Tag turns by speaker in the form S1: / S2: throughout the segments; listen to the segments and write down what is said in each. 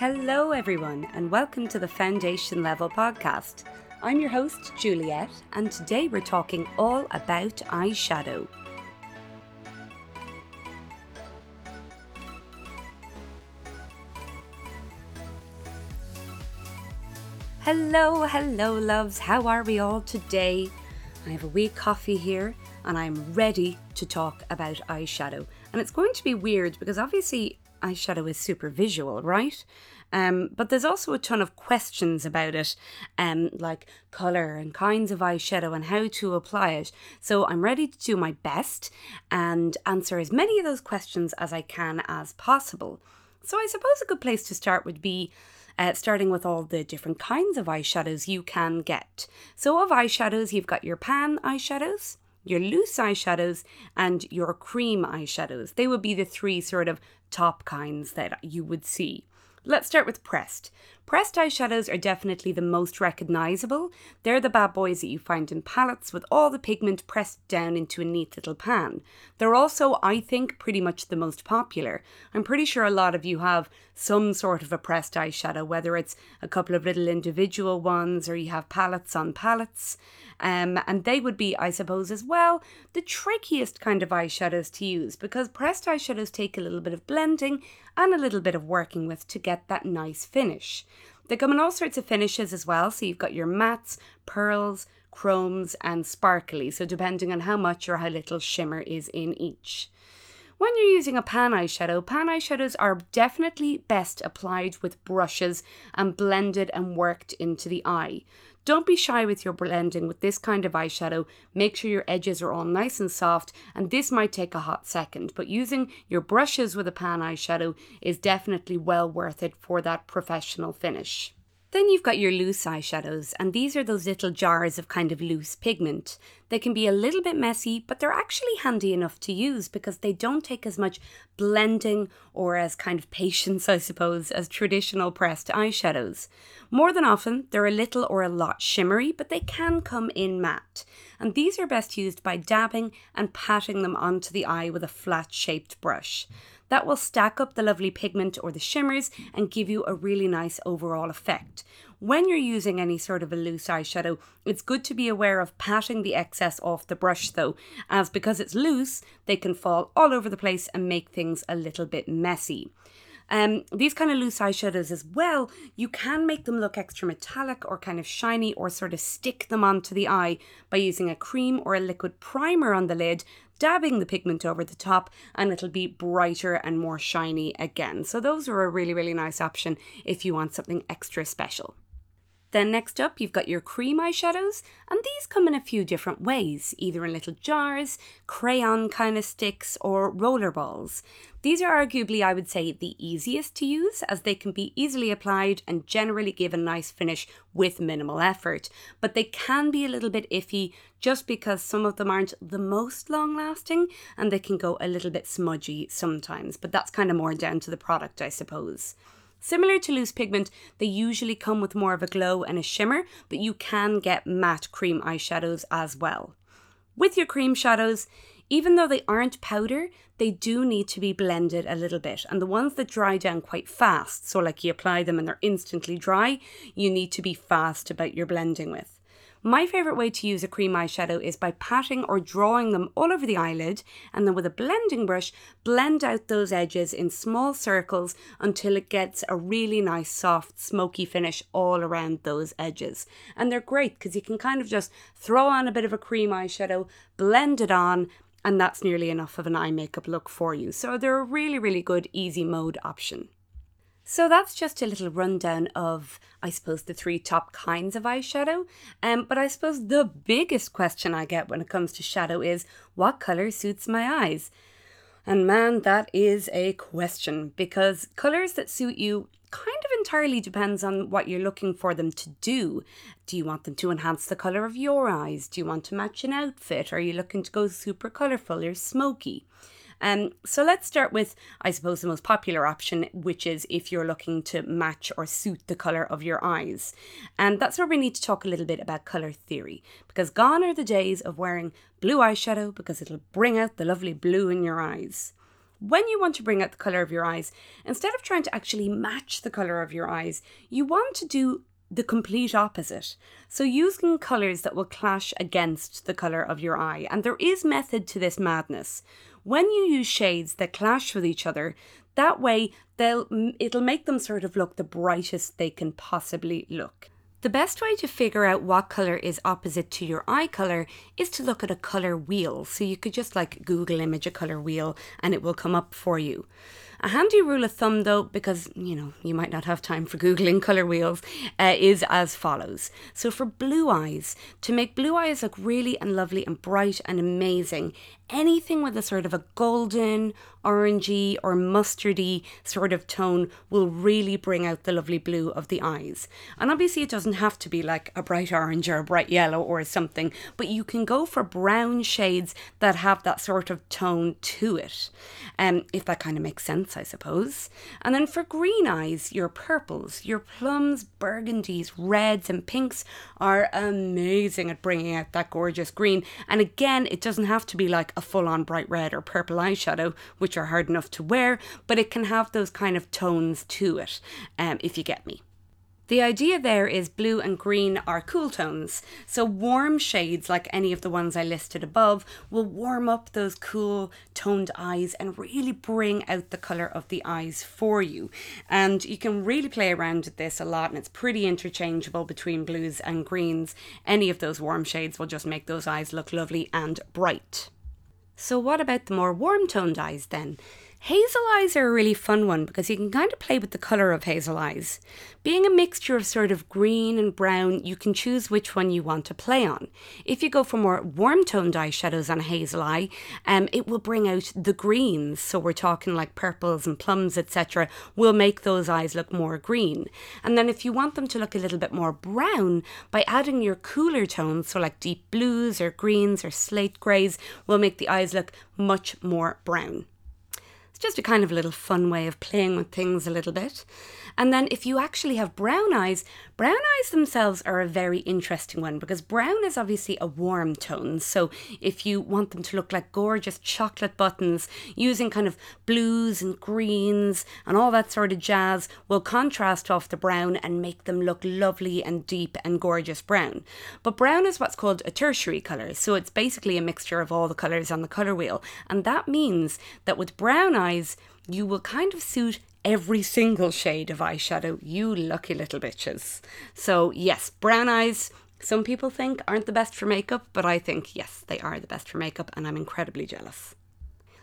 S1: Hello, everyone, and welcome to the Foundation Level podcast. I'm your host, Juliet, and today we're talking all about eyeshadow. Hello, hello, loves. How are we all today? I have a wee coffee here and I'm ready to talk about eyeshadow. And it's going to be weird because obviously eyeshadow is super visual, right? Um, but there's also a ton of questions about it, um, like colour and kinds of eyeshadow and how to apply it. So I'm ready to do my best and answer as many of those questions as I can as possible. So I suppose a good place to start would be uh, starting with all the different kinds of eyeshadows you can get. So, of eyeshadows, you've got your pan eyeshadows, your loose eyeshadows, and your cream eyeshadows. They would be the three sort of top kinds that you would see. Let's start with pressed. Pressed eyeshadows are definitely the most recognisable. They're the bad boys that you find in palettes with all the pigment pressed down into a neat little pan. They're also, I think, pretty much the most popular. I'm pretty sure a lot of you have some sort of a pressed eyeshadow, whether it's a couple of little individual ones or you have palettes on palettes. Um, and they would be, I suppose, as well, the trickiest kind of eyeshadows to use because pressed eyeshadows take a little bit of blending and a little bit of working with to get that nice finish. They come in all sorts of finishes as well, so you've got your mattes, pearls, chromes, and sparkly, so depending on how much or how little shimmer is in each. When you're using a pan eyeshadow, pan eyeshadows are definitely best applied with brushes and blended and worked into the eye. Don't be shy with your blending with this kind of eyeshadow. Make sure your edges are all nice and soft, and this might take a hot second, but using your brushes with a pan eyeshadow is definitely well worth it for that professional finish. Then you've got your loose eyeshadows, and these are those little jars of kind of loose pigment. They can be a little bit messy, but they're actually handy enough to use because they don't take as much blending or as kind of patience, I suppose, as traditional pressed eyeshadows. More than often, they're a little or a lot shimmery, but they can come in matte. And these are best used by dabbing and patting them onto the eye with a flat shaped brush. That will stack up the lovely pigment or the shimmers and give you a really nice overall effect. When you're using any sort of a loose eyeshadow, it's good to be aware of patting the excess off the brush though, as because it's loose, they can fall all over the place and make things a little bit messy. Um, these kind of loose eyeshadows as well, you can make them look extra metallic or kind of shiny or sort of stick them onto the eye by using a cream or a liquid primer on the lid dabbing the pigment over the top and it'll be brighter and more shiny again. So those are a really, really nice option if you want something extra special. Then next up, you've got your cream eyeshadows, and these come in a few different ways, either in little jars, crayon kind of sticks, or roller balls. These are arguably, I would say, the easiest to use as they can be easily applied and generally give a nice finish with minimal effort. But they can be a little bit iffy just because some of them aren't the most long lasting and they can go a little bit smudgy sometimes. But that's kind of more down to the product, I suppose. Similar to loose pigment, they usually come with more of a glow and a shimmer, but you can get matte cream eyeshadows as well. With your cream shadows, even though they aren't powder, they do need to be blended a little bit. And the ones that dry down quite fast, so like you apply them and they're instantly dry, you need to be fast about your blending with. My favourite way to use a cream eyeshadow is by patting or drawing them all over the eyelid and then with a blending brush, blend out those edges in small circles until it gets a really nice soft smoky finish all around those edges. And they're great because you can kind of just throw on a bit of a cream eyeshadow, blend it on, and that's nearly enough of an eye makeup look for you. So they're a really, really good easy mode option. So that's just a little rundown of, I suppose, the three top kinds of eyeshadow. Um, but I suppose the biggest question I get when it comes to shadow is what colour suits my eyes? And man, that is a question because colours that suit you kind of entirely depends on what you're looking for them to do. Do you want them to enhance the colour of your eyes? Do you want to match an outfit? Are you looking to go super colourful or smoky? Um, so let's start with, I suppose, the most popular option, which is if you're looking to match or suit the colour of your eyes. And that's where we need to talk a little bit about colour theory, because gone are the days of wearing blue eyeshadow because it'll bring out the lovely blue in your eyes. when you want to bring out the colour of your eyes, instead of trying to actually match the colour of your eyes, you want to do the complete opposite. So, using colours that will clash against the colour of your eye. And there is method to this madness. When you use shades that clash with each other, that way they'll it'll make them sort of look the brightest they can possibly look. The best way to figure out what colour is opposite to your eye colour is to look at a colour wheel. So you could just like Google image a colour wheel and it will come up for you. A handy rule of thumb, though, because you know you might not have time for googling color wheels, uh, is as follows. So for blue eyes, to make blue eyes look really and lovely and bright and amazing, anything with a sort of a golden, orangey, or mustardy sort of tone will really bring out the lovely blue of the eyes. And obviously, it doesn't have to be like a bright orange or a bright yellow or something, but you can go for brown shades that have that sort of tone to it, um, if that kind of makes sense. I suppose. And then for green eyes, your purples, your plums, burgundies, reds, and pinks are amazing at bringing out that gorgeous green. And again, it doesn't have to be like a full on bright red or purple eyeshadow, which are hard enough to wear, but it can have those kind of tones to it, um, if you get me. The idea there is blue and green are cool tones, so warm shades like any of the ones I listed above will warm up those cool toned eyes and really bring out the colour of the eyes for you. And you can really play around with this a lot, and it's pretty interchangeable between blues and greens. Any of those warm shades will just make those eyes look lovely and bright. So, what about the more warm toned eyes then? Hazel eyes are a really fun one because you can kind of play with the colour of hazel eyes. Being a mixture of sort of green and brown, you can choose which one you want to play on. If you go for more warm toned eyeshadows on a hazel eye, um, it will bring out the greens. So we're talking like purples and plums, etc. will make those eyes look more green. And then if you want them to look a little bit more brown, by adding your cooler tones, so like deep blues or greens or slate greys, will make the eyes look much more brown just a kind of little fun way of playing with things a little bit. And then if you actually have brown eyes, brown eyes themselves are a very interesting one because brown is obviously a warm tone. So if you want them to look like gorgeous chocolate buttons, using kind of blues and greens and all that sort of jazz will contrast off the brown and make them look lovely and deep and gorgeous brown. But brown is what's called a tertiary colour. So it's basically a mixture of all the colours on the colour wheel. And that means that with brown eyes, you will kind of suit every single shade of eyeshadow, you lucky little bitches. So, yes, brown eyes, some people think aren't the best for makeup, but I think, yes, they are the best for makeup, and I'm incredibly jealous.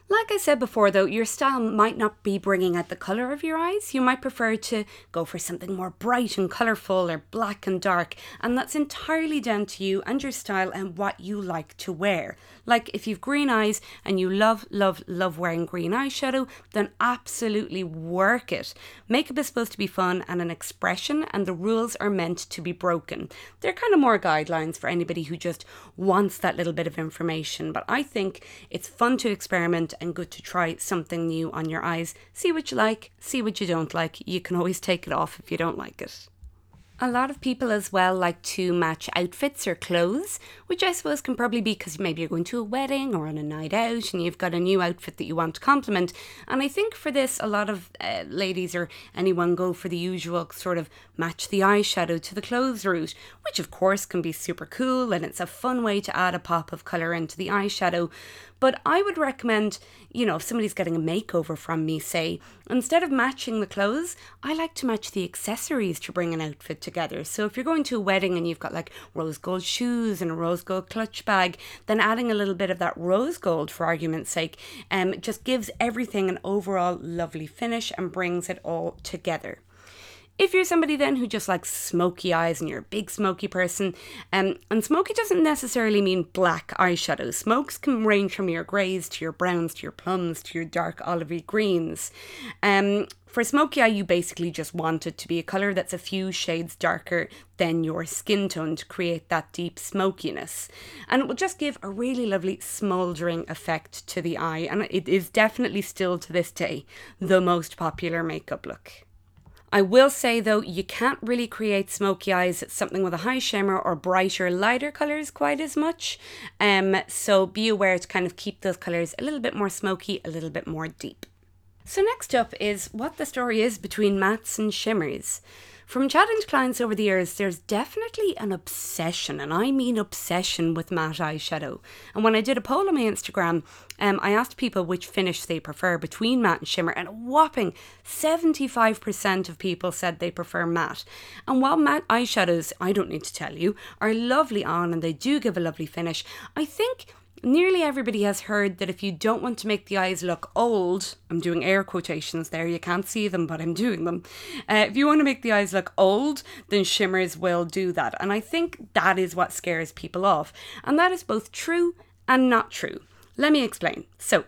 S1: Like I said before, though, your style might not be bringing out the colour of your eyes. You might prefer to go for something more bright and colourful or black and dark, and that's entirely down to you and your style and what you like to wear. Like if you've green eyes and you love, love, love wearing green eyeshadow, then absolutely work it. Makeup is supposed to be fun and an expression, and the rules are meant to be broken. They're kind of more guidelines for anybody who just wants that little bit of information, but I think it's fun to experiment and good to try something new on your eyes. See what you like, see what you don't like. You can always take it off if you don't like it. A lot of people as well like to match outfits or clothes, which I suppose can probably be because maybe you're going to a wedding or on a night out and you've got a new outfit that you want to complement. And I think for this, a lot of uh, ladies or anyone go for the usual sort of match the eyeshadow to the clothes route, which of course can be super cool and it's a fun way to add a pop of colour into the eyeshadow. But I would recommend, you know, if somebody's getting a makeover from me, say, instead of matching the clothes, I like to match the accessories to bring an outfit together. So if you're going to a wedding and you've got like rose gold shoes and a rose gold clutch bag, then adding a little bit of that rose gold, for argument's sake, um, just gives everything an overall lovely finish and brings it all together. If you're somebody then who just likes smoky eyes and you're a big smoky person, um, and smoky doesn't necessarily mean black eyeshadow. Smokes can range from your greys to your browns to your plums to your dark olivey greens. Um, for smoky eye, you basically just want it to be a colour that's a few shades darker than your skin tone to create that deep smokiness. And it will just give a really lovely smouldering effect to the eye. And it is definitely still to this day the most popular makeup look. I will say though, you can't really create smoky eyes, at something with a high shimmer or brighter, lighter colours quite as much. Um, so be aware to kind of keep those colours a little bit more smoky, a little bit more deep. So next up is what the story is between mattes and shimmers. From chatting to clients over the years, there's definitely an obsession, and I mean obsession with matte eyeshadow. And when I did a poll on my Instagram, um, I asked people which finish they prefer between matte and shimmer, and a whopping 75% of people said they prefer matte. And while matte eyeshadows, I don't need to tell you, are lovely on and they do give a lovely finish, I think Nearly everybody has heard that if you don't want to make the eyes look old, I'm doing air quotations there, you can't see them, but I'm doing them. Uh, if you want to make the eyes look old, then shimmers will do that. And I think that is what scares people off. And that is both true and not true. Let me explain. So,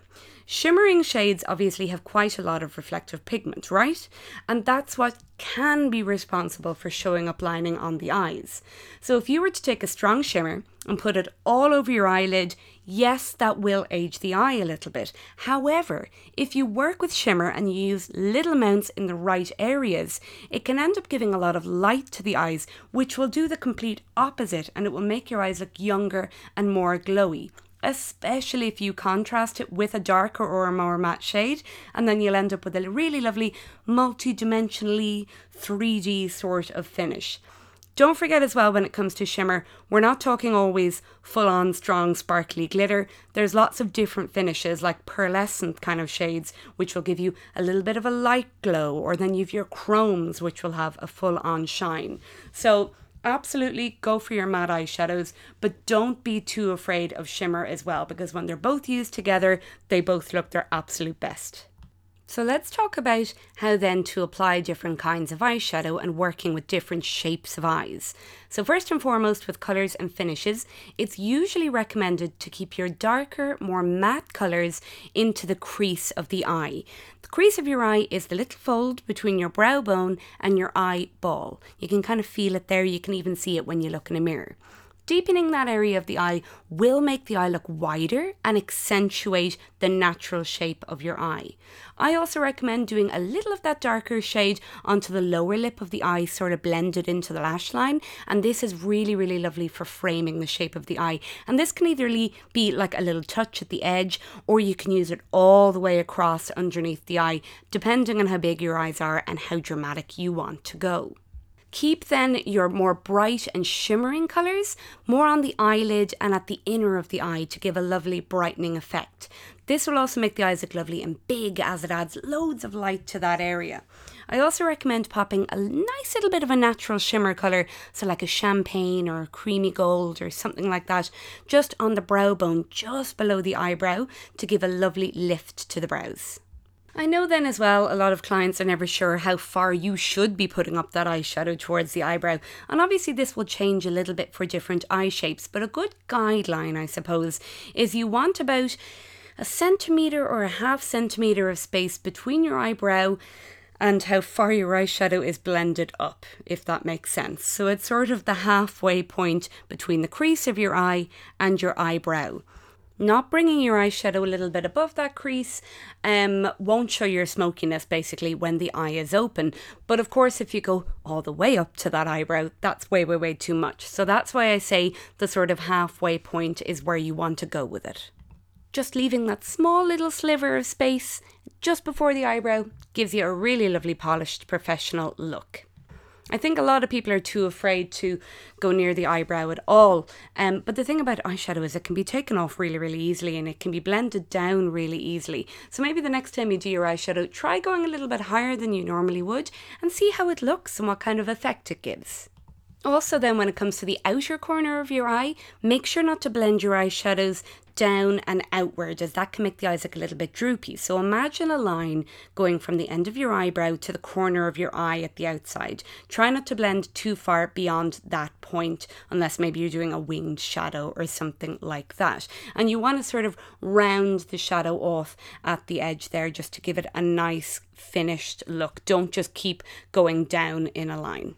S1: Shimmering shades obviously have quite a lot of reflective pigment, right? And that's what can be responsible for showing up lining on the eyes. So if you were to take a strong shimmer and put it all over your eyelid, yes, that will age the eye a little bit. However, if you work with shimmer and you use little amounts in the right areas, it can end up giving a lot of light to the eyes, which will do the complete opposite and it will make your eyes look younger and more glowy especially if you contrast it with a darker or a more matte shade, and then you'll end up with a really lovely multi-dimensionally 3D sort of finish. Don't forget as well when it comes to shimmer, we're not talking always full on strong sparkly glitter. There's lots of different finishes like pearlescent kind of shades, which will give you a little bit of a light glow, or then you've your chromes, which will have a full on shine. So absolutely go for your matte eyeshadows, but don't be too afraid of shimmer as well because when they're both used together, they both look their absolute best. So let's talk about how then to apply different kinds of eyeshadow and working with different shapes of eyes. So first and foremost with colours and finishes, it's usually recommended to keep your darker, more matte colours into the crease of the eye. The crease of your eye is the little fold between your brow bone and your eyeball. You can kind of feel it there, you can even see it when you look in a mirror. Deepening that area of the eye will make the eye look wider and accentuate the natural shape of your eye. I also recommend doing a little of that darker shade onto the lower lip of the eye, sort of blended into the lash line. And this is really, really lovely for framing the shape of the eye. And this can either be like a little touch at the edge, or you can use it all the way across underneath the eye, depending on how big your eyes are and how dramatic you want to go. Keep then your more bright and shimmering colours more on the eyelid and at the inner of the eye to give a lovely brightening effect. This will also make the eyes look lovely and big as it adds loads of light to that area. I also recommend popping a nice little bit of a natural shimmer colour, so like a champagne or a creamy gold or something like that, just on the brow bone, just below the eyebrow, to give a lovely lift to the brows. I know then as well, a lot of clients are never sure how far you should be putting up that eyeshadow towards the eyebrow. And obviously, this will change a little bit for different eye shapes, but a good guideline, I suppose, is you want about a centimetre or a half centimetre of space between your eyebrow and how far your eyeshadow is blended up, if that makes sense. So it's sort of the halfway point between the crease of your eye and your eyebrow not bringing your eyeshadow a little bit above that crease um, won't show your smokiness basically when the eye is open. But of course, if you go all the way up to that eyebrow, that's way, way, way too much. So that's why I say the sort of halfway point is where you want to go with it. Just leaving that small little sliver of space just before the eyebrow gives you a really lovely polished professional look. I think a lot of people are too afraid to go near the eyebrow at all. Um, but the thing about eyeshadow is it can be taken off really, really easily and it can be blended down really easily. So maybe the next time you do your eyeshadow, try going a little bit higher than you normally would and see how it looks and what kind of effect it gives. Also, then, when it comes to the outer corner of your eye, make sure not to blend your eyeshadows down and outward as that can make the eyes look a little bit droopy. So imagine a line going from the end of your eyebrow to the corner of your eye at the outside. Try not to blend too far beyond that point unless maybe you're doing a winged shadow or something like that. And you want to sort of round the shadow off at the edge there just to give it a nice finished look. Don't just keep going down in a line.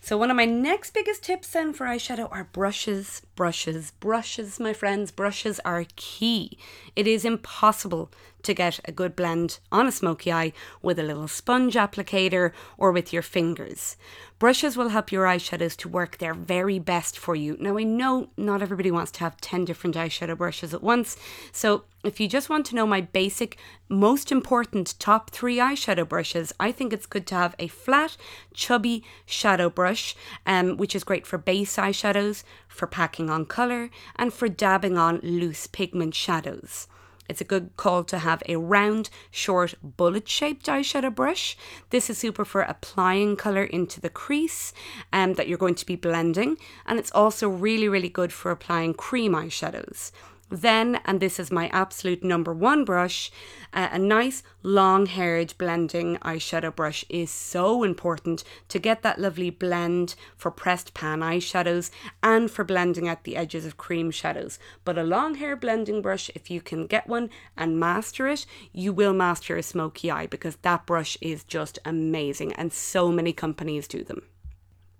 S1: So one of my next biggest tips then for eyeshadow are brushes, brushes. Brushes, my friends, brushes are key. It is impossible to get a good blend on a smoky eye with a little sponge applicator or with your fingers. Brushes will help your eyeshadows to work their very best for you. Now, I know not everybody wants to have 10 different eyeshadow brushes at once, so if you just want to know my basic, most important top three eyeshadow brushes, I think it's good to have a flat, chubby shadow brush, um, which is great for base eyeshadows, for packing on colour, and for dabbing on loose pigment shadows. It's a good call to have a round, short, bullet shaped eyeshadow brush. This is super for applying colour into the crease um, that you're going to be blending, and it's also really, really good for applying cream eyeshadows. Then, and this is my absolute number one brush, uh, a nice long haired blending eyeshadow brush is so important to get that lovely blend for pressed pan eyeshadows and for blending out the edges of cream shadows. But a long hair blending brush, if you can get one and master it, you will master a smoky eye because that brush is just amazing and so many companies do them.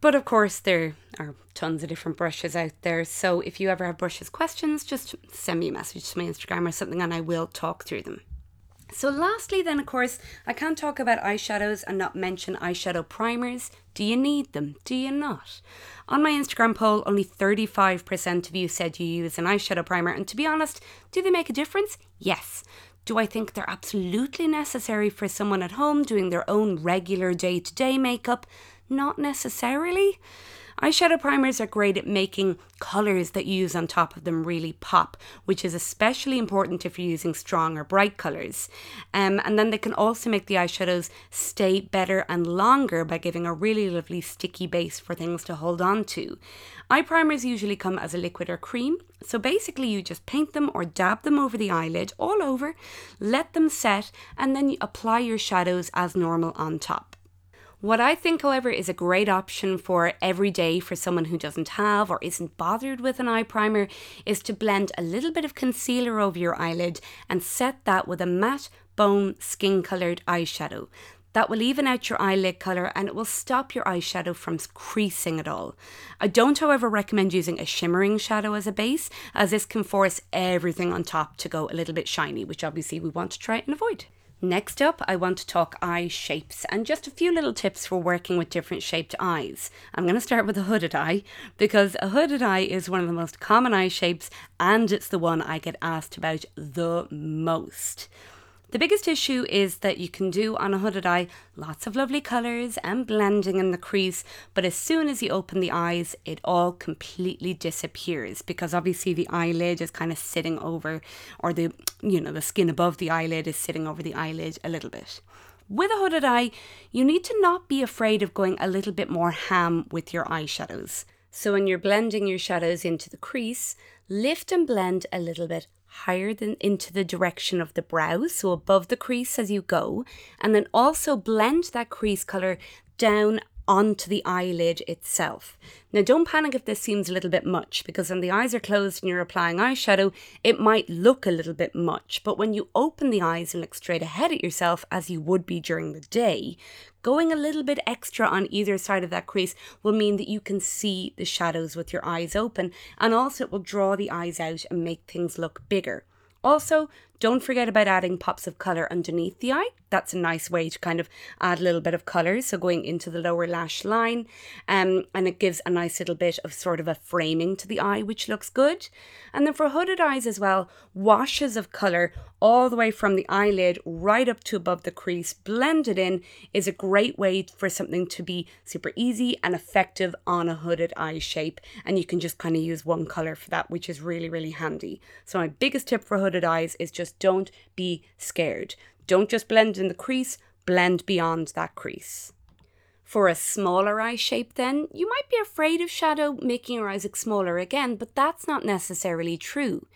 S1: But of course, there are tons of different brushes out there. So if you ever have brushes questions, just send me a message to my Instagram or something and I will talk through them. So, lastly, then, of course, I can't talk about eyeshadows and not mention eyeshadow primers. Do you need them? Do you not? On my Instagram poll, only 35% of you said you use an eyeshadow primer. And to be honest, do they make a difference? Yes. Do I think they're absolutely necessary for someone at home doing their own regular day to day makeup? Not necessarily. Eyeshadow primers are great at making colours that you use on top of them really pop, which is especially important if you're using strong or bright colours. Um, and then they can also make the eyeshadows stay better and longer by giving a really lovely sticky base for things to hold on to. Eye primers usually come as a liquid or cream, so basically you just paint them or dab them over the eyelid all over, let them set, and then you apply your shadows as normal on top. What I think, however, is a great option for every day for someone who doesn't have or isn't bothered with an eye primer is to blend a little bit of concealer over your eyelid and set that with a matte bone skin coloured eyeshadow. That will even out your eyelid colour and it will stop your eyeshadow from creasing at all. I don't, however, recommend using a shimmering shadow as a base, as this can force everything on top to go a little bit shiny, which obviously we want to try and avoid. Next up, I want to talk eye shapes and just a few little tips for working with different shaped eyes. I'm going to start with a hooded eye because a hooded eye is one of the most common eye shapes and it's the one I get asked about the most. The biggest issue is that you can do on a hooded eye lots of lovely colours and blending in the crease, but as soon as you open the eyes, it all completely disappears because obviously the eyelid is kind of sitting over, or the you know the skin above the eyelid is sitting over the eyelid a little bit. With a hooded eye, you need to not be afraid of going a little bit more ham with your eyeshadows. So when you're blending your shadows into the crease, lift and blend a little bit higher than into the direction of the brow, so above the crease as you go, and then also blend that crease color down onto the eyelid itself. Now, don't panic if this seems a little bit much because when the eyes are closed and you're applying eyeshadow, it might look a little bit much. But when you open the eyes and look straight ahead at yourself, as you would be during the day, going a little bit extra on either side of that crease will mean that you can see the shadows with your eyes open and also it will draw the eyes out and make things look bigger. Also, don't forget about adding pops of colour underneath the eye. That's a nice way to kind of add a little bit of colour. So going into the lower lash line, um, and it gives a nice little bit of sort of a framing to the eye, which looks good. And then for hooded eyes as well, washes of colour all the way from the eyelid right up to above the crease, blended in, is a great way for something to be super easy and effective on a hooded eye shape. And you can just kind of use one colour for that, which is really, really handy. So my biggest tip for hooded eyes is just just don't be scared. Don't just blend in the crease, blend beyond that crease. For a smaller eye shape, then, you might be afraid of shadow making your eyes look smaller again, but that's not necessarily true.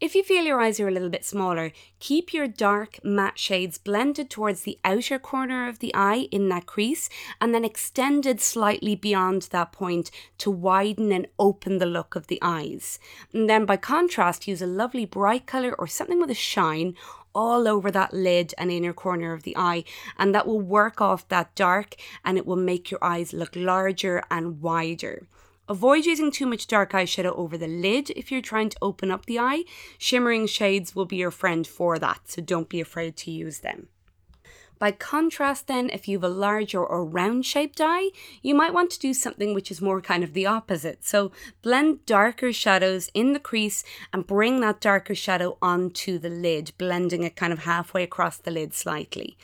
S1: If you feel your eyes are a little bit smaller, keep your dark matte shades blended towards the outer corner of the eye in that crease and then extended slightly beyond that point to widen and open the look of the eyes. And then by contrast, use a lovely bright colour or something with a shine all over that lid and inner corner of the eye, and that will work off that dark and it will make your eyes look larger and wider. Avoid using too much dark eyeshadow over the lid if you're trying to open up the eye. Shimmering shades will be your friend for that, so don't be afraid to use them. By contrast, then, if you have a larger or round shaped eye, you might want to do something which is more kind of the opposite. So blend darker shadows in the crease and bring that darker shadow onto the lid, blending it kind of halfway across the lid slightly.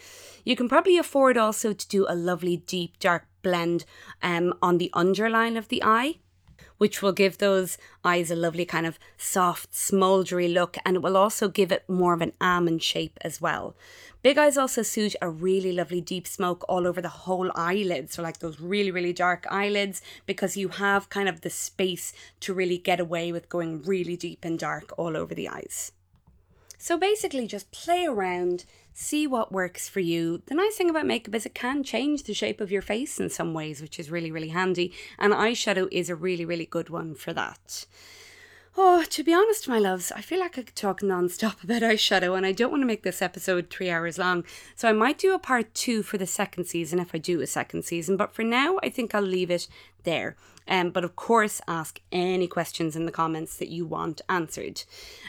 S1: You can probably afford also to do a lovely deep dark blend um, on the underline of the eye which will give those eyes a lovely kind of soft, smouldery look, and it will also give it more of an almond shape as well. Big eyes also suit a really lovely deep smoke all over the whole eyelid. So, like those really, really dark eyelids, because you have kind of the space to really get away with going really deep and dark all over the eyes. So, basically, just play around, see what works for you. The nice thing about makeup is it can change the shape of your face in some ways, which is really, really handy. And eyeshadow is a really, really good one for that. Oh, to be honest, my loves, I feel like I could talk non-stop about eyeshadow and I don't want to make this episode three hours long. So I might do a part two for the second season if I do a second season. But for now, I think I'll leave it there. Um, but of course, ask any questions in the comments that you want answered.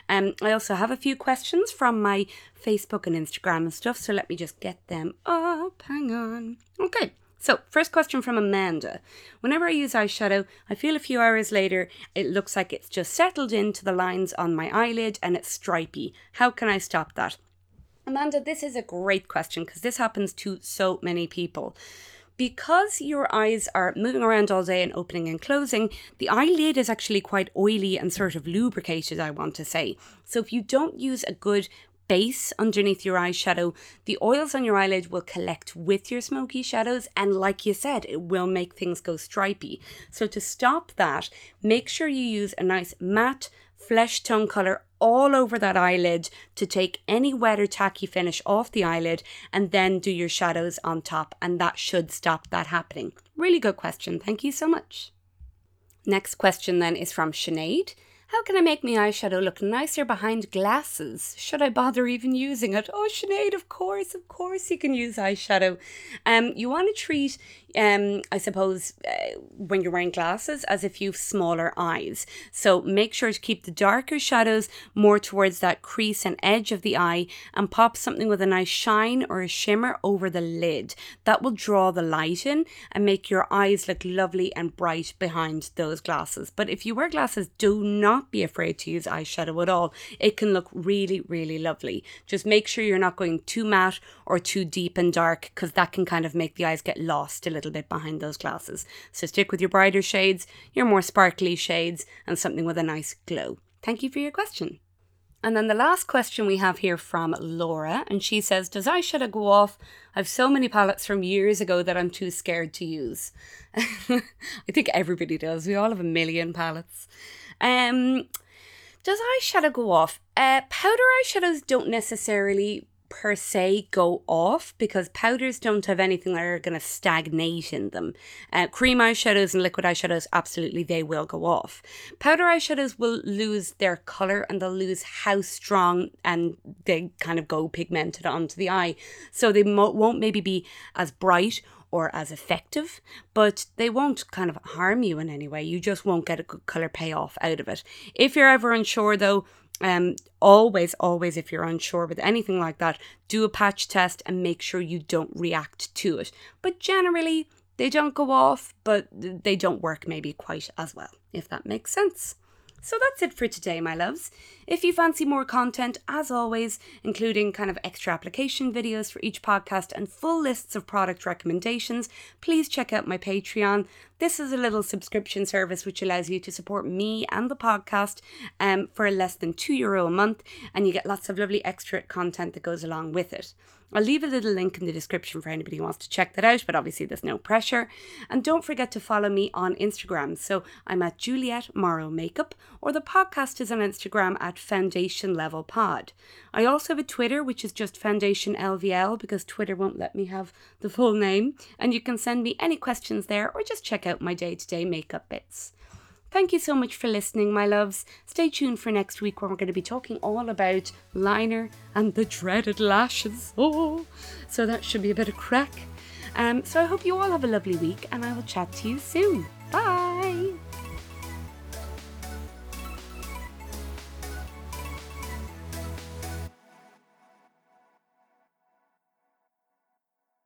S1: Um, I also have a few questions from my Facebook and Instagram and stuff. So let me just get them up. Hang on. Okay. So, first question from Amanda. Whenever I use eyeshadow, I feel a few hours later it looks like it's just settled into the lines on my eyelid and it's stripy. How can I stop that? Amanda, this is a great question because this happens to so many people. Because your eyes are moving around all day and opening and closing, the eyelid is actually quite oily and sort of lubricated, I want to say. So, if you don't use a good base underneath your eyeshadow, the oils on your eyelid will collect with your smoky shadows. And like you said, it will make things go stripy. So to stop that, make sure you use a nice matte flesh tone color all over that eyelid to take any wet or tacky finish off the eyelid and then do your shadows on top. And that should stop that happening. Really good question. Thank you so much. Next question then is from Sinead. How can I make my eyeshadow look nicer behind glasses? Should I bother even using it? Oh, Sinead, of course, of course you can use eyeshadow. Um, you want to treat, um, I suppose, uh, when you're wearing glasses as if you've smaller eyes. So make sure to keep the darker shadows more towards that crease and edge of the eye and pop something with a nice shine or a shimmer over the lid. That will draw the light in and make your eyes look lovely and bright behind those glasses. But if you wear glasses, do not be afraid to use eyeshadow at all. It can look really, really lovely. Just make sure you're not going too matte or too deep and dark because that can kind of make the eyes get lost a little bit behind those glasses. So stick with your brighter shades, your more sparkly shades, and something with a nice glow. Thank you for your question. And then the last question we have here from Laura, and she says, Does eyeshadow go off? I've so many palettes from years ago that I'm too scared to use. I think everybody does. We all have a million palettes. Um, does eyeshadow go off? Uh, powder eyeshadows don't necessarily per se go off because powders don't have anything that are going to stagnate in them. Uh, cream eyeshadows and liquid eyeshadows, absolutely, they will go off. Powder eyeshadows will lose their color and they'll lose how strong and they kind of go pigmented onto the eye. So they mo- won't maybe be as bright or as effective, but they won't kind of harm you in any way. You just won't get a good color payoff out of it. If you're ever unsure though, um, always, always, if you're unsure with anything like that, do a patch test and make sure you don't react to it. But generally, they don't go off, but they don't work maybe quite as well, if that makes sense. So that's it for today, my loves. If you fancy more content, as always, including kind of extra application videos for each podcast and full lists of product recommendations, please check out my Patreon. This is a little subscription service which allows you to support me and the podcast um, for less than €2 Euro a month, and you get lots of lovely extra content that goes along with it. I'll leave a little link in the description for anybody who wants to check that out, but obviously there's no pressure. And don't forget to follow me on Instagram. So I'm at Juliet Morrow Makeup, or the podcast is on Instagram at Foundation Level Pod. I also have a Twitter, which is just Foundation LVL, because Twitter won't let me have the full name. And you can send me any questions there, or just check out my day to day makeup bits. Thank you so much for listening, my loves. Stay tuned for next week when we're going to be talking all about liner and the dreaded lashes. Oh, so that should be a bit of crack. Um, so I hope you all have a lovely week and I will chat to you soon. Bye.